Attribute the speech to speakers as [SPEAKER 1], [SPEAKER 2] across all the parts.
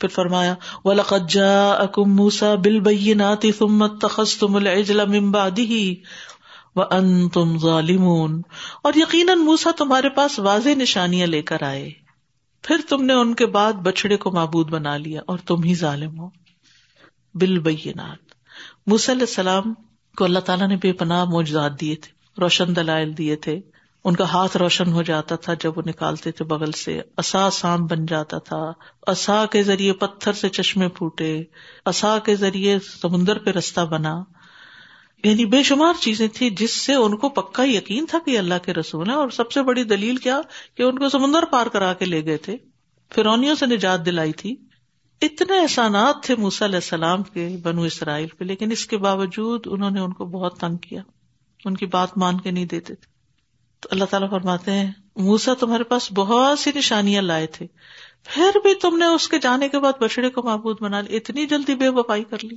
[SPEAKER 1] پھر فرمایا، وَلَقَدْ جَاءَكُمْ مُوسَى بِالْبَيِّنَاتِ ثُمَّ اتَّخَذْتُمُ الْعِجْلَ مِن بَعْدِهِ وَأَنْتُمْ ظَالِمُونَ۔ اور یقیناً موسیٰ تمہارے پاس واضح نشانیاں لے کر آئے۔ پھر تم نے ان کے بعد بچڑے کو معبود بنا لیا اور تم ہی ظالم ہو۔ بالبینات موسی علیہ السلام کو اللہ تعالیٰ نے بے پناہ موجود دیے تھے، روشن دلائل دیے تھے۔ ان کا ہاتھ روشن ہو جاتا تھا جب وہ نکالتے تھے بغل سے۔ اصا سام بن جاتا تھا۔ اصا کے ذریعے پتھر سے چشمے پھوٹے۔ اصا کے ذریعے سمندر پہ رستہ بنا۔ یعنی بے شمار چیزیں تھیں جس سے ان کو پکا یقین تھا کہ اللہ کے رسول ہیں۔ اور سب سے بڑی دلیل کیا کہ ان کو سمندر پار کرا کے لے گئے تھے۔ فرونیوں سے نجات دلائی تھی۔ اتنے احسانات تھے موسی علیہ السلام کے بنو اسرائیل پہ، لیکن اس کے باوجود انہوں نے ان کو بہت تنگ کیا۔ ان کی بات مان کے نہیں دیتے تھے۔ تو اللہ تعالیٰ فرماتے ہیں موسا تمہارے پاس بہت سی نشانیاں لائے تھے، پھر بھی تم نے اس کے جانے کے بعد بچڑے کو معبود بنا لی اتنی جلدی بے وفائی کر لی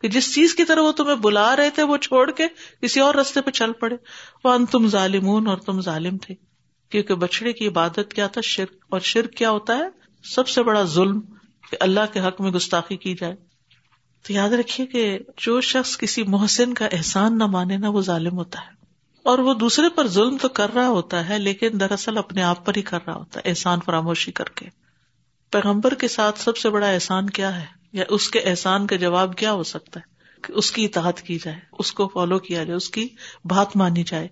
[SPEAKER 1] کہ جس چیز کی طرح وہ تمہیں بلا رہے تھے، وہ چھوڑ کے کسی اور رستے پہ چل پڑے۔ وہ ان تم ظالمون اور تم ظالم تھے، کیونکہ بچڑے کی عبادت کیا تھا، شرک۔ اور شرک کیا ہوتا ہے؟ سب سے بڑا ظلم کہ اللہ کے حق میں گستاخی کی جائے۔ تو یاد رکھیے کہ جو شخص کسی محسن کا احسان نہ مانے نا وہ ظالم ہوتا ہے۔ اور وہ دوسرے پر ظلم تو کر رہا ہوتا ہے، لیکن دراصل اپنے آپ پر ہی کر رہا ہوتا ہے، احسان فراموشی کر کے۔ پیغمبر کے ساتھ سب سے بڑا احسان کیا ہے؟ یا اس کے احسان کا جواب کیا ہو سکتا ہے؟ کہ اس کی اطاعت کی جائے، اس کو فالو کیا جائے، اس کی بات مانی جائے۔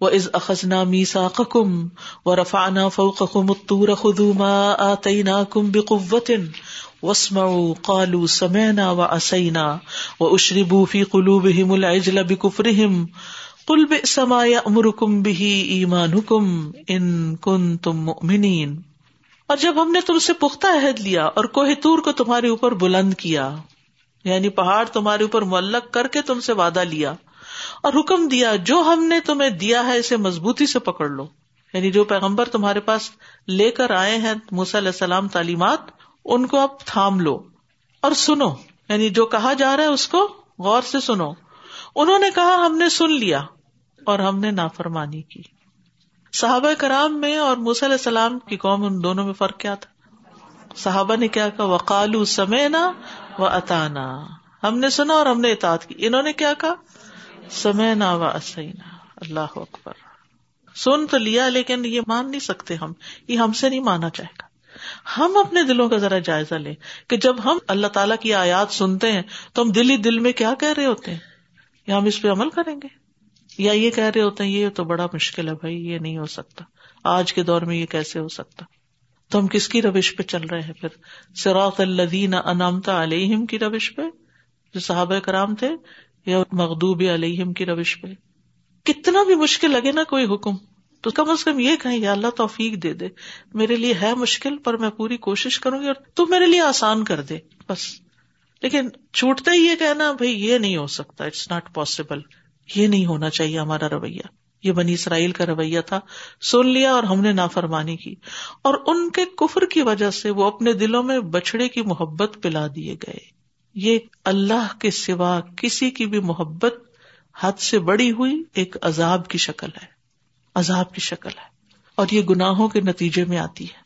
[SPEAKER 1] وہ از اخذنا میسا کم و رفانا فوقم تور خدوما آتینا کم بقوت وسمعوا قالوا سمعنا وعصينا واشربوا في قلوبهم العجل بكفرهم قل بئس ما يأمركم به ایمانكم ان کنتم مؤمنین۔ اور جب ہم نے تم سے پختہ عہد لیا اور کوہ تور کو تمہارے اوپر بلند کیا یعنی پہاڑ تمہارے اوپر معلق کر کے تم سے وعدہ لیا اور حکم دیا، جو ہم نے تمہیں دیا ہے اسے مضبوطی سے پکڑ لو۔ یعنی جو پیغمبر تمہارے پاس لے کر آئے ہیں، موسی علیہ السلام تعلیمات، ان کو اب تھام لو۔ اور سنو یعنی جو کہا جا رہا ہے اس کو غور سے سنو۔ انہوں نے کہا ہم نے سن لیا اور ہم نے نافرمانی کی۔ صحابہ کرام میں اور موسی علیہ السلام کی قوم ان دونوں میں فرق کیا تھا؟ صحابہ نے کیا کہا؟ وقالو سمے نا و اتانا ہم نے سنا اور ہم نے اطاعت کی۔ انہوں نے کیا کہا؟ سمے نا و اسینا اللہ اکبر۔ سن تو لیا لیکن یہ مان نہیں سکتے ہم۔ یہ ہم سے نہیں مانا جائے گا۔ ہم اپنے دلوں کا ذرا جائزہ لیں کہ جب ہم اللہ تعالیٰ کی آیات سنتے ہیں تو ہم دل ہی دل میں کیا کہہ رہے ہوتے ہیں؟ یا ہم اس پہ عمل کریں گے؟ یا یہ کہہ رہے ہوتے ہیں، یہ تو بڑا مشکل ہے بھائی، یہ نہیں ہو سکتا۔ آج کے دور میں یہ کیسے ہو سکتا؟ تو ہم کس کی روش پہ چل رہے ہیں پھر؟ سراط الدین انامتا علیہم کی روش پہ؟ جو صحابہ کرام تھے، یا مغدوب علیہم کی روش پہ؟ کتنا بھی مشکل لگے نا کوئی حکم، تو کم از کم یہ کہیں، یا اللہ توفیق دے دے۔ میرے لیے ہے مشکل، پر میں پوری کوشش کروں گی اور تو میرے لیے آسان کر دے۔ بس۔ لیکن چھوٹتے ہی یہ کہنا بھائی یہ نہیں ہو سکتا اٹس ناٹ پاسبل یہ نہیں ہونا چاہیے ہمارا رویہ۔ یہ بنی اسرائیل کا رویہ تھا، سن لیا اور ہم نے نافرمانی کی۔ اور ان کے کفر کی وجہ سے وہ اپنے دلوں میں بچڑے کی محبت پلا دیے گئے۔ یہ اللہ کے سوا کسی کی بھی محبت حد سے بڑی ہوئی ایک عذاب کی شکل ہے۔ عذاب کی شکل ہے۔ اور یہ گناہوں کے نتیجے میں آتی ہے۔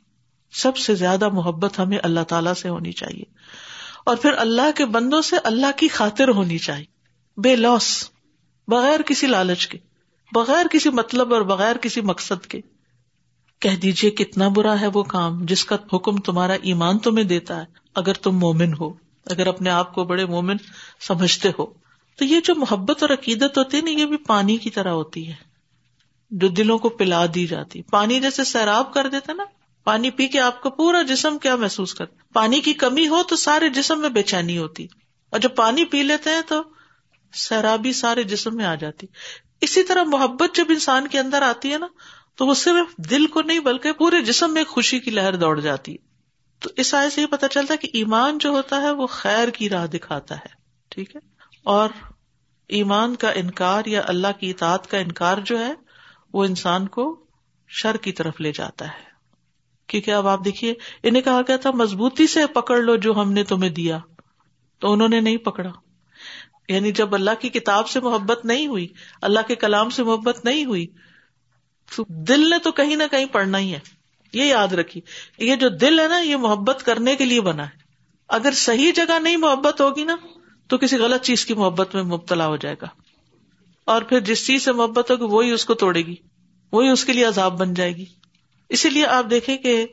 [SPEAKER 1] سب سے زیادہ محبت ہمیں اللہ تعالی سے ہونی چاہیے۔ اور پھر اللہ کے بندوں سے اللہ کی خاطر ہونی چاہیے۔ بے لوس بغیر کسی لالچ کے، بغیر کسی مطلب اور بغیر کسی مقصد کے۔ کہہ دیجیے کتنا برا ہے وہ کام جس کا حکم تمہارا ایمان تمہیں دیتا ہے۔ اگر تم مومن ہو، اگر اپنے آپ کو بڑے مومن سمجھتے ہو، تو یہ جو محبت اور عقیدت ہوتی ہے نا، یہ بھی پانی کی طرح ہوتی ہے۔ جو دلوں کو پلا دی جاتی، پانی جیسے سیراب کر دیتے نا پانی پی کے آپ کا پورا جسم کیا محسوس کر پانی کی کمی ہو تو سارے جسم میں بے چینی ہوتی اور جب پانی پی لیتے ہیں تو سیرابی سارے جسم میں آ جاتی اسی طرح محبت جب انسان کے اندر آتی ہے نا تو وہ صرف دل کو نہیں بلکہ پورے جسم میں خوشی کی لہر دوڑ جاتی ہے تو اس آئے سے یہ پتا چلتا ہے کہ ایمان جو ہوتا ہے وہ خیر کی راہ دکھاتا ہے ٹھیک ہے اور ایمان کا انکار یا اللہ کی اطاعت کا انکار جو ہے وہ انسان کو شر کی طرف لے جاتا ہے کیونکہ اب آپ دیکھیے، انہیں کہا گیا تھا، مضبوطی سے پکڑ لو جو ہم نے تمہیں دیا۔ تو انہوں نے نہیں پکڑا۔ یعنی جب اللہ کی کتاب سے محبت نہیں ہوئی، اللہ کے کلام سے محبت نہیں ہوئی، تو دل نے تو کہیں نہ کہیں پڑھنا ہی ہے۔ یہ یاد رکھی یہ جو دل ہے نا، یہ محبت کرنے کے لیے بنا ہے۔ اگر صحیح جگہ نہیں محبت ہوگی نا، تو کسی غلط چیز کی محبت میں مبتلا ہو جائے گا۔ اور پھر جس چیز سے محبت ہوگی، وہی اس کو توڑے گی، وہی اس کے لیے عذاب بن جائے گی۔ اسی لیے آپ دیکھیں کہ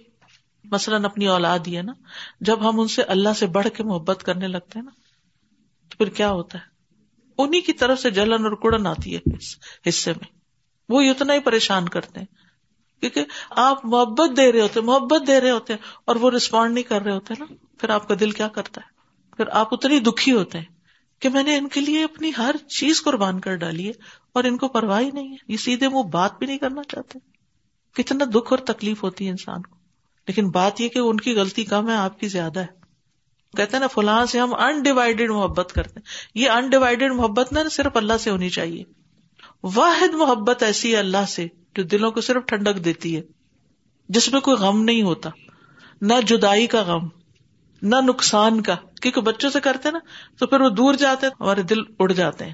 [SPEAKER 1] مثلاً اپنی اولاد ہی ہے نا، جب ہم ان سے اللہ سے بڑھ کے محبت کرنے لگتے ہیں نا، تو پھر کیا ہوتا ہے؟ انہیں کی طرف سے جلن اور کڑن آتی ہے حصے میں۔ وہ اتنا ہی پریشان کرتے ہیں۔ کیونکہ آپ محبت دے رہے ہوتے محبت دے رہے ہوتے ہیں اور وہ ریسپونڈ نہیں کر رہے ہوتے نا، پھر آپ کا دل کیا کرتا ہے؟ پھر آپ اتنی دکھی ہوتے ہیں کہ میں نے ان کے لیے اپنی ہر چیز قربان کر ڈالی ہے اور ان کو پرواہ نہیں ہے۔ یہ سیدھے وہ بات بھی نہیں کرنا چاہتے۔ کتنا دکھ اور تکلیف ہوتی ہے انسان کو۔ لیکن بات یہ کہ ان کی غلطی کم ہے، آپ کی زیادہ ہے۔ کہتے ہیں نا، فلاں سے ہم انڈیوائڈیڈ محبت کرتے ہیں۔ یہ انڈیوائڈیڈ محبت نہ صرف اللہ سے ہونی چاہیے۔ واحد محبت ایسی ہے اللہ سے جو دلوں کو صرف ٹھنڈک دیتی ہے۔ جس میں کوئی غم نہیں ہوتا۔ نہ جدائی کا غم، نہ نقصان کا۔ کیونکہ بچوں سے کرتے نا، تو پھر وہ دور جاتے ہیں، ہمارے دل اڑ جاتے ہیں۔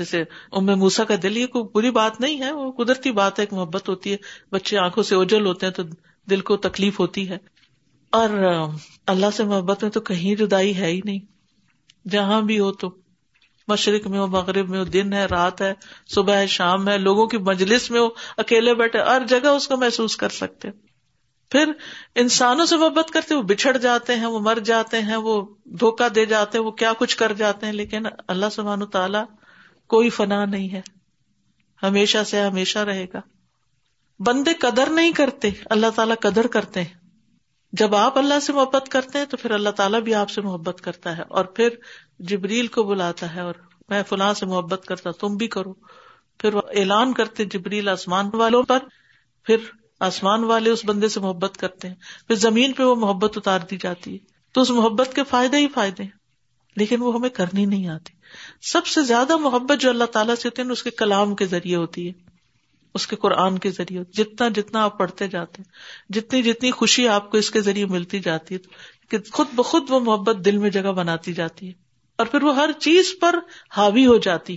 [SPEAKER 1] جیسے ام موسا کا دل، یہ کوئی بری بات نہیں ہے، وہ قدرتی بات ہے، ایک محبت ہوتی ہے۔ بچے آنکھوں سے اوجل ہوتے ہیں تو دل کو تکلیف ہوتی ہے۔ اور اللہ سے محبت میں تو کہیں جدائی ہے ہی نہیں۔ جہاں بھی ہو تو مشرق میں ہو، مغرب میں ہو، دن ہے، رات ہے، صبح ہے، شام ہے، لوگوں کی مجلس میں ہو، اکیلے بیٹھے، ہر جگہ اس کو محسوس کر سکتے پھر انسانوں سے محبت کرتے وہ بچھڑ جاتے ہیں، وہ مر جاتے ہیں، وہ دھوکا دے جاتے ہیں، وہ کیا کچھ کر جاتے ہیں، لیکن اللہ سبحان تعالی کوئی فنا نہیں ہے۔ ہمیشہ سے ہمیشہ رہے گا۔ بندے قدر نہیں کرتے، اللہ تعالیٰ قدر کرتے ہیں۔ جب آپ اللہ سے محبت کرتے ہیں تو پھر اللہ تعالیٰ بھی آپ سے محبت کرتا ہے اور پھر جبریل کو بلاتا ہے اور میں فلاں سے محبت کرتا، تم بھی کرو۔ پھر وہ اعلان کرتے جبریل آسمان والوں پر، پھر آسمان والے اس بندے سے محبت کرتے ہیں۔ پھر زمین پہ وہ محبت اتار دی جاتی ہے۔ تو اس محبت کے فائدے ہی فائدے ہیں۔ لیکن وہ ہمیں کرنی نہیں آتی۔ سب سے زیادہ محبت جو اللہ تعالیٰ سے ہوتی ہے اس کے کلام کے ذریعے ہوتی ہے۔ اس کے قرآن کے ذریعے جتنا جتنا آپ پڑھتے جاتے ہیں، جتنی جتنی خوشی آپ کو اس کے ذریعے ملتی جاتی ہے خود بخود وہ محبت دل میں جگہ بناتی جاتی ہے۔ اور پھر وہ ہر چیز پر حاوی ہو جاتی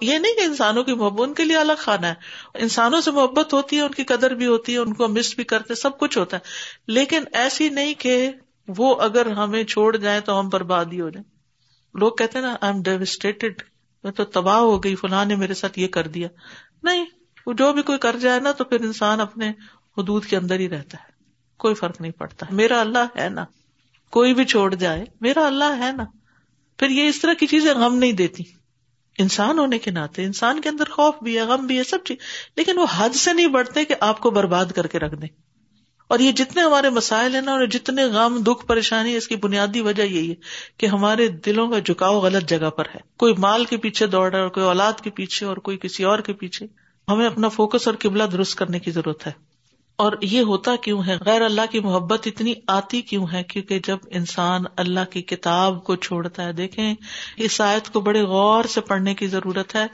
[SPEAKER 1] یہ نہیں کہ انسانوں کی محبت، ان کے لیے الگ کھانا ہے۔ انسانوں سے محبت ہوتی ہے، ان کی قدر بھی ہوتی ہے، ان کو مس بھی کرتے سب کچھ ہوتا ہے۔ لیکن ایسی نہیں کہ وہ اگر ہمیں چھوڑ جائیں تو ہم برباد ہی ہو جائیں۔ لوگ کہتے ہیں نا آئی ایم ڈیوسٹیڈ میں تو تباہ ہو گئی، فلاں نے میرے ساتھ یہ کر دیا۔ نہیں، وہ جو بھی کوئی کر جائے نا، تو پھر انسان اپنے حدود کے اندر ہی رہتا ہے۔ کوئی فرق نہیں پڑتا۔ میرا اللہ ہے نا۔ کوئی بھی چھوڑ جائے، میرا اللہ ہے نا۔ پھر یہ اس طرح کی چیزیں غم نہیں دیتی۔ انسان ہونے کے ناطے، انسان کے اندر خوف بھی ہے، غم بھی ہے، سب چیز۔ لیکن وہ حد سے نہیں بڑھتے کہ آپ کو برباد کر کے رکھ دیں۔ اور یہ جتنے ہمارے مسائل ہیں نا اور جتنے غم، دکھ، پریشانی، اس کی بنیادی وجہ یہی ہے کہ ہمارے دلوں کا جھکاؤ غلط جگہ پر ہے۔ کوئی مال کے پیچھے دوڑ رہا ہے کوئی اولاد کے پیچھے اور کوئی کسی اور کے پیچھے، ہمیں اپنا فوکس اور قبلہ درست کرنے کی ضرورت ہے۔ اور یہ ہوتا کیوں ہے؟ غیر اللہ کی محبت اتنی آتی کیوں ہے؟ کیونکہ جب انسان اللہ کی کتاب کو چھوڑتا ہے، دیکھیں، اس آیت کو بڑے غور سے پڑھنے کی ضرورت ہے۔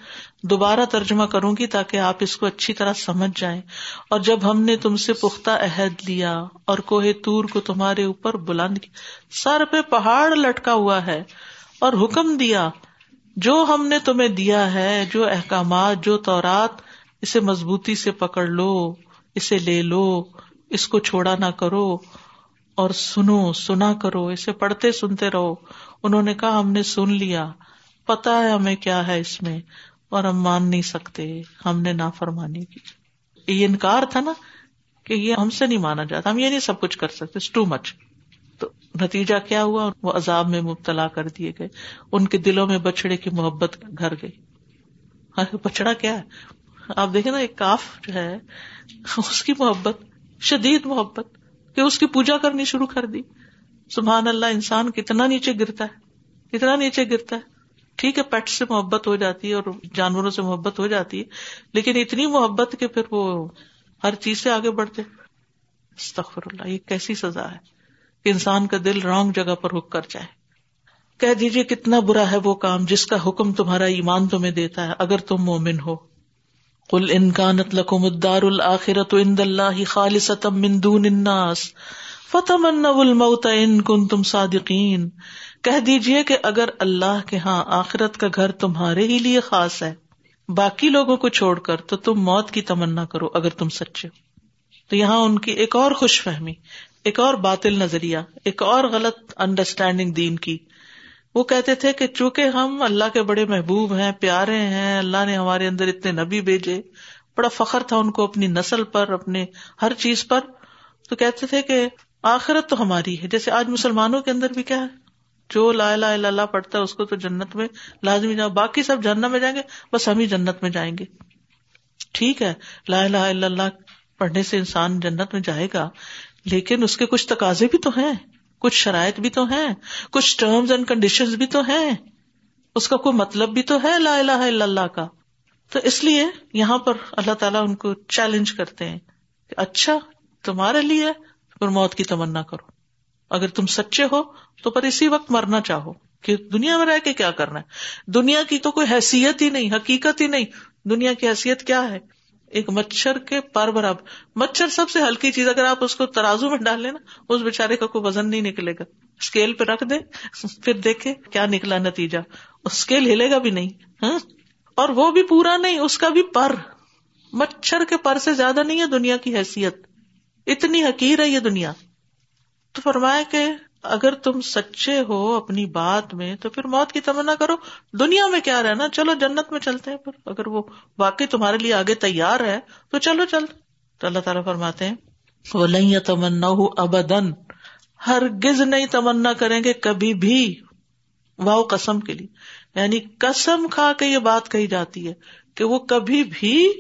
[SPEAKER 1] دوبارہ ترجمہ کروں گی تاکہ آپ اس کو اچھی طرح سمجھ جائیں۔ اور جب ہم نے تم سے پختہ عہد لیا اور کوہ تور کو تمہارے اوپر بلند سر پہ پہاڑ لٹکا ہوا ہے اور حکم دیا، جو ہم نے تمہیں دیا ہے، جو احکامات، جو تورات، اسے مضبوطی سے پکڑ لو۔ اسے لے لو، اس کو چھوڑا نہ کرو اور سنو، سنا کرو، اسے پڑھتے سنتے رہو۔ انہوں نے کہا، ہم نے سن لیا پتا ہے ہمیں کیا ہے اس میں، اور ہم مان نہیں سکتے، ہم نے نہ فرمانی کی۔ یہ انکار تھا نا کہ یہ ہم سے نہیں مانا جاتا، ہم یہ نہیں سب کچھ کر سکتے ٹو مچ تو نتیجہ کیا ہوا؟ وہ عذاب میں مبتلا کر دیے گئے۔ ان کے دلوں میں بچڑے کی محبت گھر گئی۔ بچڑا کیا ہے؟ آپ دیکھیں نا، ایک کاف جو ہے، اس کی محبت، شدید محبت کہ اس کی پوجا کرنی شروع کر دی۔ سبحان اللہ، انسان کتنا نیچے گرتا ہے، کتنا نیچے گرتا ہے۔ ٹھیک ہے، پیٹ سے محبت ہو جاتی ہے اور جانوروں سے محبت ہو جاتی ہے، لیکن اتنی محبت کہ پھر وہ ہر چیز سے آگے بڑھتے۔ استغفر اللہ، یہ کیسی سزا ہے کہ انسان کا دل رانگ جگہ پر رک کر جائے۔ کہہ دیجیے کتنا برا ہے وہ کام جس کا حکم تمہارا ایمان تمہیں دیتا ہے، اگر تم مومن ہو۔ کل انکانت لکم الدار الآخرت عند اللہ خالصتا من دون الناس، فتمنوا الموت ان کنتم صادقین کہہ دیجیے کہ اگر اللہ کے ہاں آخرت کا گھر تمہارے ہی لیے خاص ہے، باقی لوگوں کو چھوڑ کر تو تم موت کی تمنا کرو اگر تم سچے تو یہاں ان کی ایک اور خوش فہمی، ایک اور باطل نظریہ، ایک اور غلط انڈرسٹینڈنگ دین کی۔ وہ کہتے تھے کہ چونکہ ہم اللہ کے بڑے محبوب ہیں، پیارے ہیں، اللہ نے ہمارے اندر اتنے نبی بھیجے، بڑا فخر تھا ان کو اپنی نسل پر، اپنے ہر چیز پر، تو کہتے تھے کہ آخرت تو ہماری ہے۔ جیسے آج مسلمانوں کے اندر بھی کیا ہے؟ جو لا الہ الا اللہ پڑھتا ہے، اس کو تو جنت میں لازمی جاؤ۔ باقی سب جنت میں جائیں گے، بس ہم ہی جنت میں جائیں گے۔ ٹھیک ہے، لا الہ الا اللہ پڑھنے سے انسان جنت میں جائے گا، لیکن اس کے کچھ تقاضے بھی تو ہیں۔ کچھ شرائط بھی تو ہیں، کچھ ٹرمز اینڈ کنڈیشن بھی تو ہیں۔ اس کا کوئی مطلب بھی تو ہے لا الہ الا اللہ کا۔ تو اس لیے یہاں پر اللہ تعالیٰ ان کو چیلنج کرتے ہیں کہ اچھا تمہارے لیے پھر موت کی تمنا کرو۔ اگر تم سچے ہو تو پر اسی وقت مرنا چاہو کہ دنیا میں رہ کے کیا کرنا ہے۔ دنیا کی تو کوئی حیثیت ہی نہیں، حقیقت ہی نہیں۔ دنیا کی حیثیت کیا ہے؟ ایک مچھر کے پر برابر مچھر سب سے ہلکی چیز، اگر آپ اس کو ترازو میں ڈال لیں نا، اس بےچارے کا کوئی وزن نہیں نکلے گا۔ اسکیل پہ رکھ دے پھر دیکھے کیا نکلا نتیجہ۔ اسکیل ہلے گا بھی نہیں ہاں؟ اور وہ بھی پورا نہیں، اس کا بھی پر۔ مچھر کے پر سے زیادہ نہیں ہے دنیا کی حیثیت۔ اتنی حقیر ہے یہ دنیا۔ تو فرمایا کہ اگر تم سچے ہو اپنی بات میں، تو پھر موت کی تمنا کرو۔ دنیا میں کیا رہنا؟ چلو جنت میں چلتے ہیں۔ پھر اگر وہ واقعی تمہارے لیے آگے تیار ہے، تو چلو چل۔ تو اللہ تعالیٰ فرماتے ہیں وہ نہیں تمنا ابدن ہر گز نہیں تمنا کریں گے کبھی بھی۔ واؤ قسم کے لیے۔ یعنی قسم کھا کے یہ بات کہی جاتی ہے کہ وہ کبھی بھی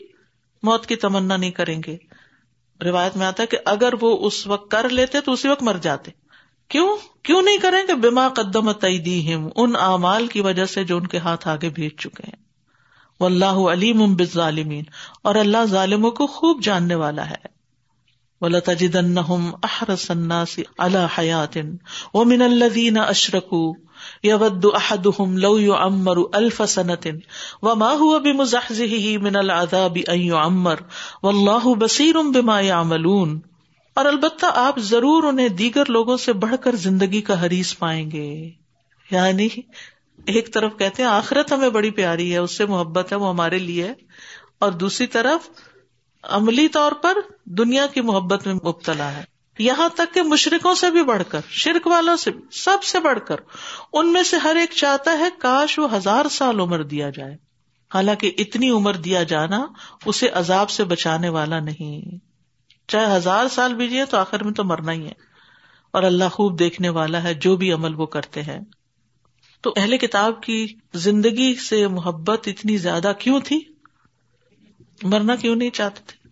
[SPEAKER 1] موت کی تمنا نہیں کریں گے۔ روایت میں آتا ہے کہ اگر وہ اس وقت کر لیتے تو اسی وقت مر جاتے۔ کیوں کیوں نہیں کریں گے بیما قدم تیدیم ان اعمال کی وجہ سے جو ان کے ہاتھ آگے بھیج چکے ہیں۔ وہ اللہ علیم بالظالمین، اور اللہ ظالموں کو خوب جاننے والا ہے۔ وَلَتَجِدَنَّهُمْ أَحْرَسَ النَّاسِ عَلَى حَيَاتٍ وَمِنَ الَّذِينَ أَشْرَكُوا يَوَدُّ أَحَدُهُمْ لَوْ يُعَمَّرُ أَلْفَ سَنَةٍ وَمَا هُوَ بِمُزَحْزِهِ مِنَ الْعَذَابِ يُعَمَّرَ وَاللَّهُ بَصِيرٌ بِمَا يَعْمَلُونَ اور البتہ آپ ضرور انہیں دیگر لوگوں سے بڑھ کر زندگی کا حریث پائیں گے۔ یعنی ایک طرف کہتے ہیں، آخرت ہمیں بڑی پیاری ہے، اس سے محبت ہے، وہ ہمارے لیے اور دوسری طرف، عملی طور پر دنیا کی محبت میں مبتلا ہے۔ یہاں تک کہ مشرقوں سے بھی بڑھ کر، شرک والوں سے بھی، سب سے بڑھ کر۔ ان میں سے ہر ایک چاہتا ہے، کاش وہ ہزار سال عمر دیا جائے۔ حالانکہ اتنی عمر دیا جانا اسے عذاب سے بچانے والا نہیں۔ چاہے ہزار سال بھی جیے تو آخر میں تو مرنا ہی ہے۔ اور اللہ خوب دیکھنے والا ہے، جو بھی عمل وہ کرتے ہیں۔ تو اہل کتاب کی زندگی سے محبت اتنی زیادہ کیوں تھی؟ مرنا کیوں نہیں چاہتے تھے؟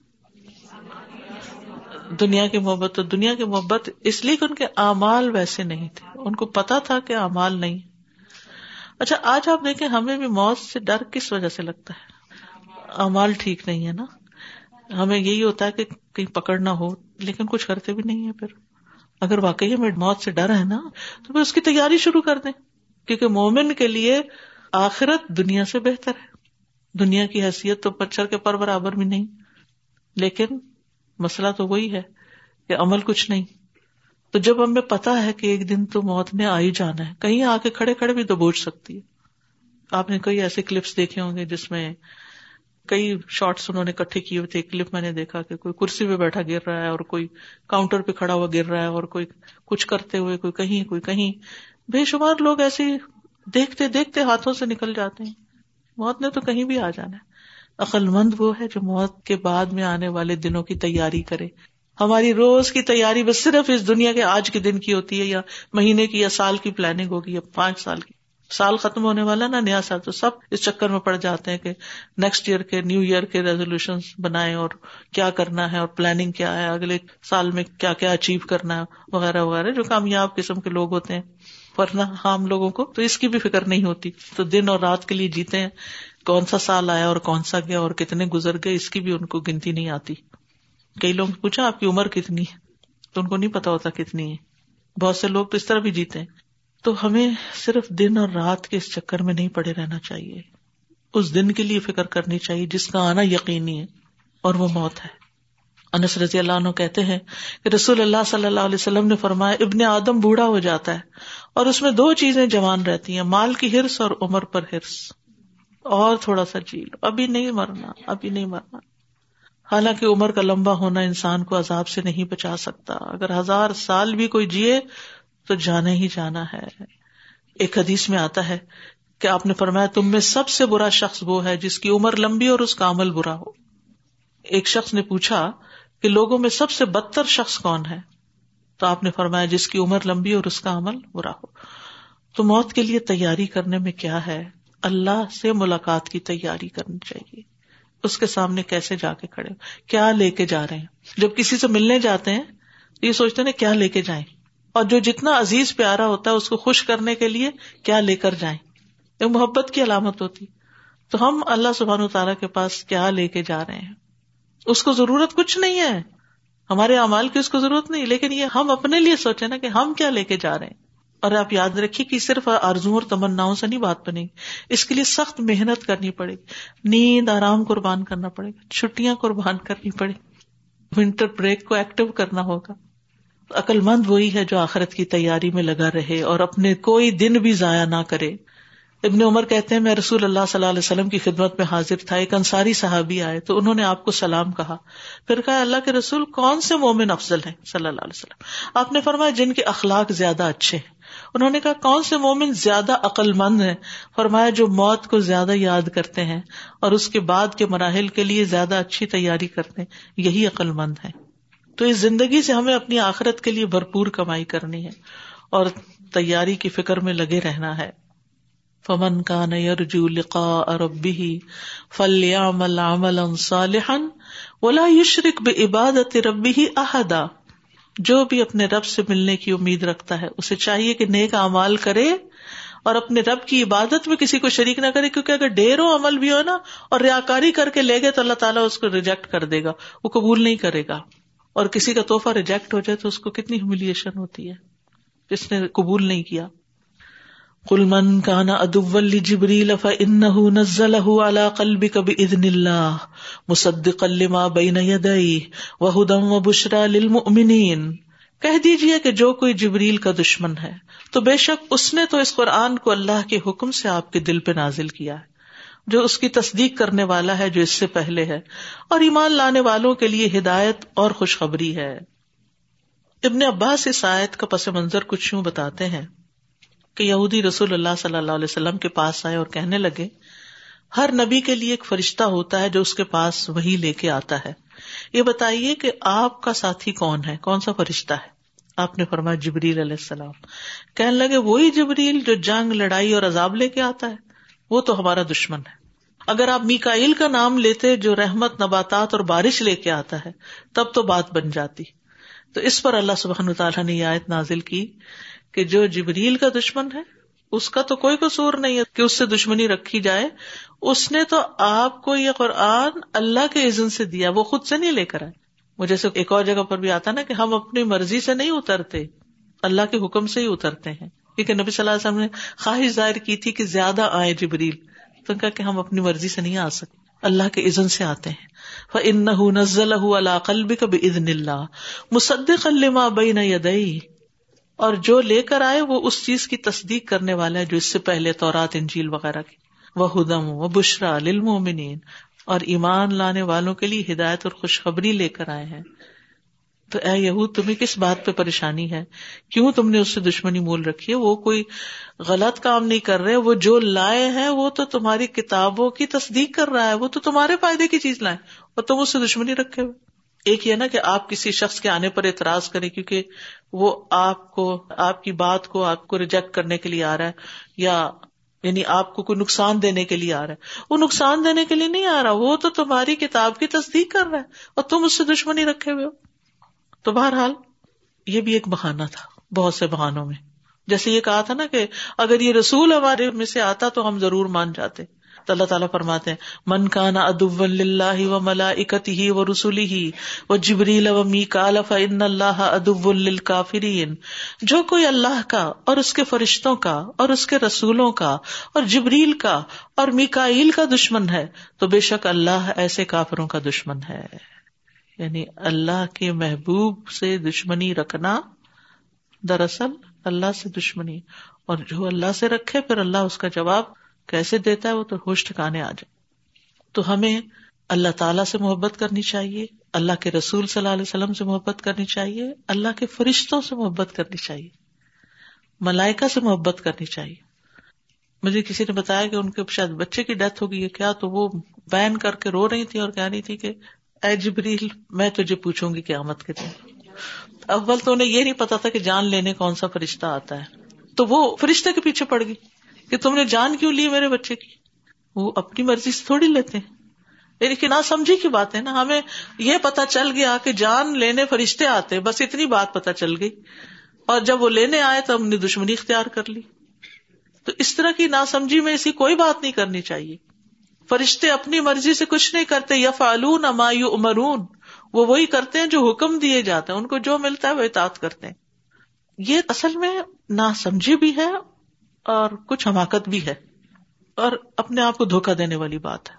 [SPEAKER 1] دنیا کی محبت تو دنیا کی محبت اس لیے کہ ان کے اعمال ویسے نہیں تھے۔ ان کو پتا تھا کہ اعمال نہیں۔ اچھا آج آپ دیکھیں ہمیں بھی موت سے ڈر کس وجہ سے لگتا ہے؟ اعمال ٹھیک نہیں ہے نا۔ ہمیں یہی ہوتا ہے کہ کہیں پکڑ نہ ہو، لیکن کچھ کرتے بھی نہیں ہے پھر۔ اگر واقعی ہمیں موت سے ڈر ہے نا، تو پھر اس کی تیاری شروع کر دیں۔ کیونکہ مومن کے لیے آخرت دنیا سے بہتر ہے۔ دنیا کی حیثیت تو پچھر کے پر برابر بھی نہیں۔ لیکن مسئلہ تو وہی ہے کہ عمل کچھ نہیں۔ تو جب ہمیں پتا ہے کہ ایک دن تو موت نے آ ہی جانا ہے، کہیں آ کے کھڑے کھڑے بھی تو بوجھ سکتی ہے۔ آپ نے کئی ایسے کلپس دیکھے ہوں گے جس میں کئی شارٹس انہوں نے کٹھے کیے ہوئے تھے۔ کلپ میں نے دیکھا کہ کوئی کرسی پہ بیٹھا گر رہا ہے اور کوئی کاؤنٹر پہ کھڑا ہوا گر رہا ہے اور کوئی کچھ کرتے ہوئے، کوئی کہیں کوئی کہیں۔ بے شمار لوگ ایسے دیکھتے دیکھتے ہاتھوں سے نکل جاتے ہیں۔ موت نے تو کہیں بھی آ جانا ہے۔ عقل مند وہ ہے جو موت کے بعد میں آنے والے دنوں کی تیاری کرے۔ ہماری روز کی تیاری بس صرف اس دنیا کے آج کے دن کی ہوتی ہے یا مہینے کی یا سال کی پلاننگ ہوگی یا پانچ سال کی۔ سال ختم ہونے والا نا نیا سال، تو سب اس چکر میں پڑ جاتے ہیں کہ نیکسٹ ایئر کے نیو ایئر کے ریزولوشن بنائے اور کیا کرنا ہے اور پلاننگ کیا ہے، اگلے سال میں کیا کیا اچیو کرنا ہے وغیرہ وغیرہ، جو کامیاب قسم کے لوگ ہوتے ہیں۔ ورنہ ہم لوگوں کو تو اس کی بھی فکر نہیں ہوتی۔ تو دن اور رات کے لیے جیتے ہیں۔ کون سا سال آیا اور کون سا گیا اور کتنے گزر گئے، اس کی بھی ان کو گنتی نہیں آتی۔ کئی لوگ پوچھا، آپ کی عمر کتنی ہے؟ تو ان کو نہیں پتا ہوتا کتنی ہے۔ بہت سے لوگ تو اس طرح بھی جیتے ہیں۔ تو ہمیں صرف دن اور رات کے اس چکر میں نہیں پڑے رہنا چاہیے۔ اس دن کے لیے فکر کرنی چاہیے جس کا آنا یقینی ہے اور وہ موت ہے۔ انس رضی اللہ عنہ کہتے ہیں کہ رسول اللہ صلی اللہ علیہ وسلم نے فرمایا، ابن آدم بوڑھا ہو جاتا ہے اور اس میں دو چیزیں جوان رہتی ہیں، مال کی ہرس اور عمر پر ہرس اور تھوڑا سا جیل ابھی نہیں مرنا، ابھی نہیں مرنا۔ حالانکہ عمر کا لمبا ہونا انسان کو عذاب سے نہیں بچا سکتا۔ اگر ہزار سال بھی کوئی جیے تو جانا ہی جانا ہے۔ ایک حدیث میں آتا ہے کہ آپ نے فرمایا، تم میں سب سے برا شخص وہ ہے جس کی عمر لمبی اور اس کا عمل برا ہو۔ ایک شخص نے پوچھا کہ لوگوں میں سب سے بدتر شخص کون ہے؟ تو آپ نے فرمایا، جس کی عمر لمبی اور اس کا عمل برا ہو۔ تو موت کے لیے تیاری کرنے میں کیا ہے؟ اللہ سے ملاقات کی تیاری کرنی چاہیے۔ اس کے سامنے کیسے جا کے کھڑے کیا لے کے جا رہے ہیں؟ جب کسی سے ملنے جاتے ہیں تو یہ سوچتے ہیں، کیا لے کے جائیں؟ اور جو جتنا عزیز پیارا ہوتا ہے اس کو خوش کرنے کے لیے کیا لے کر جائیں؟ یہ محبت کی علامت ہوتی۔ تو ہم اللہ سبحان تعالیٰ کے پاس کیا لے کے جا رہے ہیں؟ اس کو ضرورت کچھ نہیں ہے۔ ہمارے امال کی اس کو ضرورت نہیں، لیکن یہ ہم اپنے لیے سوچے نا کہ ہم کیا لے کے جا رہے ہیں۔ اور آپ یاد رکھیے کہ صرف آرزو اور تمنا سے نہیں بات بنے گی، اس کے لیے سخت محنت کرنی پڑے گی۔ نیند، آرام قربان کرنا پڑے گا، چھٹیاں قربان کرنی پڑے ونٹر بریک کو ایکٹیو کرنا ہوگا۔ عقل مند وہی ہے جو آخرت کی تیاری میں لگا رہے اور اپنے کوئی دن بھی ضائع نہ کرے۔ ابن عمر کہتے ہیں، میں رسول اللہ صلی اللہ علیہ وسلم کی خدمت میں حاضر تھا، ایک انصاری صحابی آئے تو انہوں نے آپ کو سلام کہا۔ پھر کہا، اللہ کے رسول کون سے مومن افضل ہیں؟ صلی اللہ علیہ وسلم۔ آپ نے فرمایا، جن کے اخلاق زیادہ اچھے ہیں۔ انہوں نے کہا، کون سے مومن زیادہ عقل مند ہیں؟ فرمایا، جو موت کو زیادہ یاد کرتے ہیں اور اس کے بعد کے مراحل کے لیے زیادہ اچھی تیاری کرتے ہیں۔ یہی عقل مند ہے تو اس زندگی سے ہمیں اپنی آخرت کے لیے بھرپور کمائی کرنی ہے اور تیاری کی فکر میں لگے رہنا ہے۔ فمن کا نیرجو لقا اربی فلیامل عملا صالحا ولا یشرک بعبادت ربه احدا۔ جو بھی اپنے رب سے ملنے کی امید رکھتا ہے، اسے چاہیے کہ نیک امال کرے اور اپنے رب کی عبادت میں کسی کو شریک نہ کرے، کیونکہ اگر ڈیرو عمل بھی ہو نا اور ریاکاری کر کے لے گئے تو اللہ تعالیٰ اس کو ریجیکٹ کر دے گا، وہ قبول نہیں کرے گا۔ اور کسی کا توحفہ ریجیکٹ ہو جائے تو اس کو کتنی ہیوملیشن ہوتی ہے؟ جس نے قبول نہیں کیا؟ کل من کانا ادول جبریل فن نزل علی قلبک باذن اللہ مصدقا لما بین یدئی وهدى وبشرى للمؤمنین۔ کہہ دیجیے کہ جو کوئی جبریل کا دشمن ہے، تو بے شک اس نے تو اس قرآن کو اللہ کے حکم سے آپ کے دل پہ نازل کیا ہے۔ جو اس کی تصدیق کرنے والا ہے جو اس سے پہلے ہے۔ اور ایمان لانے والوں کے لیے ہدایت اور خوشخبری ہے۔ ابن عباس اس آیت کا پس منظر کچھ یوں بتاتے ہیں کہ یہودی رسول اللہ صلی اللہ علیہ وسلم کے پاس آئے اور کہنے لگے، ہر نبی کے لیے ایک فرشتہ ہوتا ہے جو اس کے پاس وہی لے کے آتا ہے۔ یہ بتائیے کہ آپ کا ساتھی کون ہے؟ کون سا فرشتہ ہے؟ آپ نے فرمایا جبریل علیہ السلام۔ کہنے لگے، وہی جبریل جو جنگ، لڑائی اور عذاب لے کے آتا ہے۔ وہ تو ہمارا دشمن ہے۔ اگر آپ میکائل کا نام لیتے جو رحمت، نباتات اور بارش لے کے آتا ہے، تب تو بات بن جاتی۔ تو اس پر اللہ سبحان تعالیٰ نے یہ آیت نازل کی کہ جو جبریل کا دشمن ہے، اس کا تو کوئی قصور نہیں ہے کہ اس سے دشمنی رکھی جائے۔ اس نے تو آپ کو یہ قرآن اللہ کے عزن سے دیا، وہ خود سے نہیں لے کر آئے۔ وہ جیسے ایک اور جگہ پر بھی آتا نا کہ ہم اپنی مرضی سے نہیں اترتے، اللہ کے حکم سے ہی اترتے ہیں۔ کیونکہ نبی صلی اللہ علیہ وسلم نے خواہش ظاہر کی تھی کہ زیادہ آئے جبریل۔ تو کہا کہ ہم اپنی مرضی سے نہیں آ سکتے۔ اللہ کے عزن سے آتے ہیں۔ ان نزل اللہ قلب کا بھی عزن اللہ مصدق الما بین یدئی اور جو لے کر آئے وہ اس چیز کی تصدیق کرنے والا ہے جو اس سے پہلے تورات، انجیل وغیرہ کی۔ وہ ہدم و بشرا للمومنین اور ایمان لانے والوں کے لیے ہدایت اور خوشخبری لے کر آئے ہیں۔ تو اے یہود، تمہیں کس بات پہ پریشانی ہے؟ کیوں تم نے اس سے دشمنی مول رکھی ہے؟ وہ کوئی غلط کام نہیں کر رہے، وہ جو لائے ہیں، وہ تو تمہاری کتابوں کی تصدیق کر رہا ہے، وہ تو تمہارے فائدے کی چیز لائے، اور تم اس سے دشمنی رکھے ہوئے ایک یہ نا کہ آپ کسی شخص کے آنے پر اعتراض کریں، کیونکہ وہ آپ کو، آپ کی بات کو، آپ کو ریجیکٹ کرنے کے لیے آ رہا ہے، یا یعنی آپ کو کوئی نقصان دینے کے لیے آ رہا ہے۔ وہ نقصان دینے کے لیے نہیں آ رہا، وہ تو تمہاری کتاب کی تصدیق کر رہا ہے، اور تم اس سے دشمنی رکھے ہوئے ہو۔ تو بہرحال یہ بھی ایک بہانا تھا، بہت سے بہانوں میں۔ جیسے یہ کہا تھا نا کہ اگر یہ رسول ہمارے میں سے آتا تو ہم ضرور مان جاتے۔ تو اللہ تعالیٰ فرماتے ہیں، من کانا ادب اللہ و ملا اکت ہی و رسولی ہی و جبریل و می کالف ان اللہ ادب الکافرین جو کوئی اللہ کا اور اس کے فرشتوں کا اور اس کے رسولوں کا اور جبریل کا اور میکائیل کا دشمن ہے، تو بے شک اللہ ایسے کافروں کا دشمن ہے۔ یعنی اللہ کے محبوب سے دشمنی رکھنا، دراصل اللہ سے دشمنی۔ اور جو اللہ سے رکھے، پھر اللہ اس کا جواب کیسے دیتا ہے؟ وہ تو ہوش ٹھکانے آ جائے۔ تو ہمیں اللہ تعالیٰ سے محبت کرنی چاہیے، اللہ کے رسول صلی اللہ علیہ وسلم سے محبت کرنی چاہیے، اللہ کے فرشتوں سے محبت کرنی چاہیے ملائکا سے محبت کرنی چاہیے۔ مجھے کسی نے بتایا کہ ان کے شاید بچے کی ڈیتھ ہو گئی ہے، کیا تو وہ بین کر کے رو رہی تھی اور کہہ رہی تھی کہ اے جبریل، میں تجھے پوچھوں گی قیامت کے دن۔ اول تو انہیں یہ نہیں پتا تھا کہ جان لینے کون سا فرشتہ آتا ہے۔ تو وہ فرشتے کے پیچھے پڑ گئی کہ تم نے جان کیوں لی میرے بچے کی؟ وہ اپنی مرضی سے تھوڑی لیتے ہیں۔ یعنی کہ نہ سمجھی کی بات ہے نا، ہمیں یہ پتا چل گیا کہ جان لینے فرشتے آتے، بس اتنی بات پتا چل گئی۔ اور جب وہ لینے آئے تو ہم نے دشمنی اختیار کر لی۔ تو اس طرح کی نہ سمجھی میں ایسی کوئی بات نہیں کرنی چاہیے۔ فرشتے اپنی مرضی سے کچھ نہیں کرتے یا فالون امایو امرون وہ وہی کرتے ہیں جو حکم دیے جاتے ہیں، ان کو جو ملتا ہے وہ اطاعت کرتے ہیں۔ یہ اصل میں نہ سمجھی بھی ہے اور کچھ حماقت بھی ہے۔ اور اپنے آپ کو دھوکا دینے والی بات ہے۔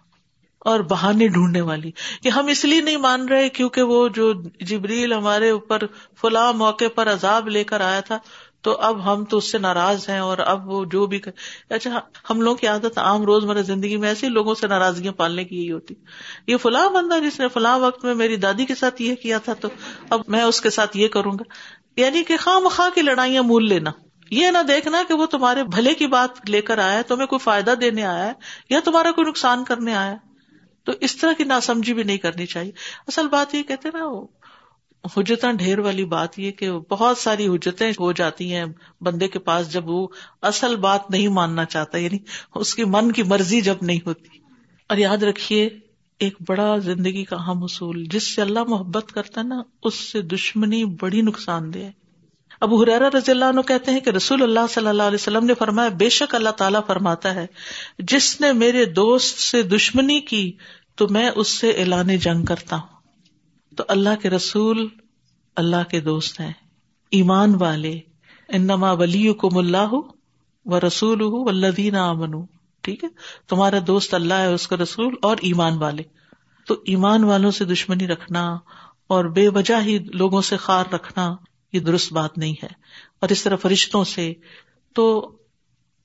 [SPEAKER 1] اور بہانے ڈھونڈنے والی۔ کہ ہم اس لیے نہیں مان رہے کیونکہ وہ جو جبریل ہمارے اوپر فلاں موقع پر عذاب لے کر آیا تھا تو اب ہم تو اس سے ناراض ہیں اور اب وہ جو بھی اچھا ہم لوگوں کی عادت عام روز مرہ زندگی میں ایسے لوگوں سے ناراضگیاں پالنے کی یہی ہوتی۔ یہ فلاں بندہ جس نے فلاں وقت میں میری دادی کے ساتھ یہ کیا تھا تو اب میں اس کے ساتھ یہ کروں گا۔ یعنی کہ خواہ مخواہ کی لڑائیاں مول لینا۔ یہ نہ دیکھنا کہ وہ تمہارے بھلے کی بات لے کر آیا تمہیں کوئی فائدہ دینے آیا ہے یا تمہارا کوئی نقصان کرنے آیا تو اس طرح کی ناسمجھی بھی نہیں کرنی چاہیے۔ اصل بات یہ کہتے نا وہ حجت ڈھیر والی بات یہ کہ بہت ساری حجتیں ہو جاتی ہیں بندے کے پاس جب وہ اصل بات نہیں ماننا چاہتا یعنی اس کی من کی مرضی جب نہیں ہوتی۔ اور یاد رکھیے، ایک بڑا زندگی کا اہم اصول، جس سے اللہ محبت کرتا ہے نا، اس سے دشمنی بڑی نقصان دہ اب حرارا رضی اللہ عنہ کہتے ہیں کہ رسول اللہ صلی اللہ علیہ وسلم نے فرمایا، بے شک اللہ تعالیٰ فرماتا ہے، جس نے میرے دوست سے دشمنی کی تو میں اس سے اعلان جنگ کرتا ہوں۔ تو اللہ کے رسول اللہ کے دوست ہیں۔ ایمان والے۔ انما ولی کم اللہ و رسول ولدین امن ٹھیک ہے؟ تمہارا دوست اللہ ہے، اس کا رسول اور ایمان والے۔ تو ایمان والوں سے دشمنی رکھنا اور بے وجہ ہی لوگوں سے خار رکھنا، یہ درست بات نہیں ہے۔ اور اس طرح فرشتوں سے تو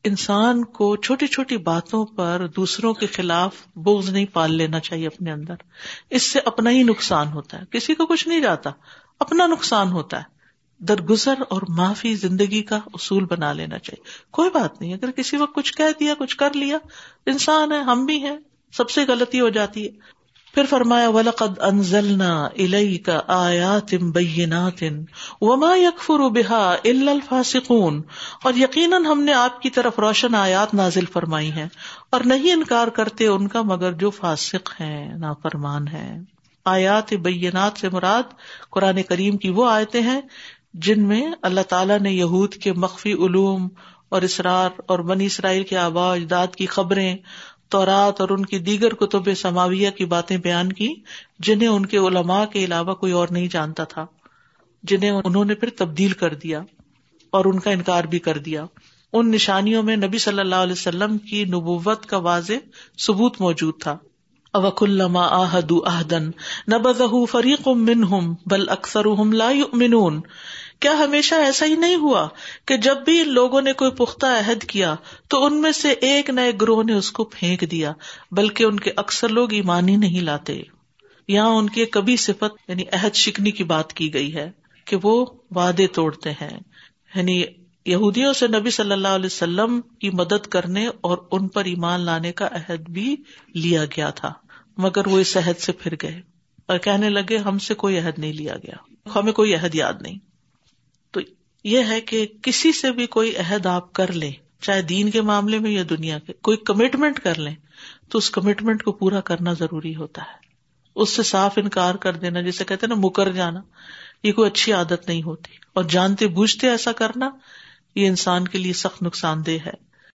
[SPEAKER 1] انسان کو چھوٹی چھوٹی باتوں پر دوسروں کے خلاف بوز نہیں پال لینا چاہیے اپنے اندر۔ اس سے اپنا ہی نقصان ہوتا ہے۔ کسی کو کچھ نہیں جاتا۔ اپنا نقصان ہوتا ہے۔ درگزر اور معافی زندگی کا اصول بنا لینا چاہیے۔ کوئی بات نہیں۔ اگر کسی وقت کچھ کہہ دیا، کچھ کر لیا، انسان ہے، ہم بھی ہیں، سب سے غلطی ہو جاتی ہے۔ پھر فرمایا، ولقد انزلنا الیک آیات بینات وما یکفر بها الا الفاسقون۔ اور یقیناً ہم نے آپ کی طرف روشن آیات نازل فرمائی ہیں اور نہیں انکار کرتے ان کا مگر جو فاسق ہیں، نافرمان ہیں۔ آیات بینات سے مراد قرآن کریم کی وہ آیتیں ہیں جن میں اللہ تعالیٰ نے یہود کے مخفی علوم اور اسرار اور بنی اسرائیل کے آبا اجداد کی خبریں تورات اور ان کی دیگر کتب سماویہ کی باتیں بیان کی، جنہیں ان کے علماء کے علاوہ کوئی اور نہیں جانتا تھا، جنہیں انہوں نے پھر تبدیل کر دیا اور ان کا انکار بھی کر دیا۔ ان نشانیوں میں نبی صلی اللہ علیہ وسلم کی نبوت کا واضح ثبوت موجود تھا۔ اوک الما آہد اہدن نبذ فریق منہم، بل اکثر لا یؤمنون۔ کیا ہمیشہ ایسا ہی نہیں ہوا کہ جب بھی ان لوگوں نے کوئی پختہ عہد کیا تو ان میں سے ایک نئے گروہ نے اس کو پھینک دیا، بلکہ ان کے اکثر لوگ ایمان ہی نہیں لاتے۔ یہاں ان کی کبھی صفت یعنی عہد شکنی کی بات کی گئی ہے کہ وہ وعدے توڑتے ہیں۔ یعنی یہودیوں سے نبی صلی اللہ علیہ وسلم کی مدد کرنے اور ان پر ایمان لانے کا عہد بھی لیا گیا تھا، مگر وہ اس عہد سے پھر گئے اور کہنے لگے، ہم سے کوئی عہد نہیں لیا گیا۔ ہمیں کوئی عہد یاد نہیں۔ تو یہ ہے کہ کسی سے بھی کوئی عہد آپ کر لیں، چاہے دین کے معاملے میں یا دنیا کے، کوئی کمٹمنٹ کر لیں، تو اس کمٹمنٹ کو پورا کرنا ضروری ہوتا ہے۔ اس سے صاف انکار کر دینا جسے کہتے نا، مکر جانا، یہ کوئی اچھی عادت نہیں ہوتی۔ اور جانتے بوجھتے ایسا کرنا، یہ انسان کے لیے سخت نقصان دہ ہے۔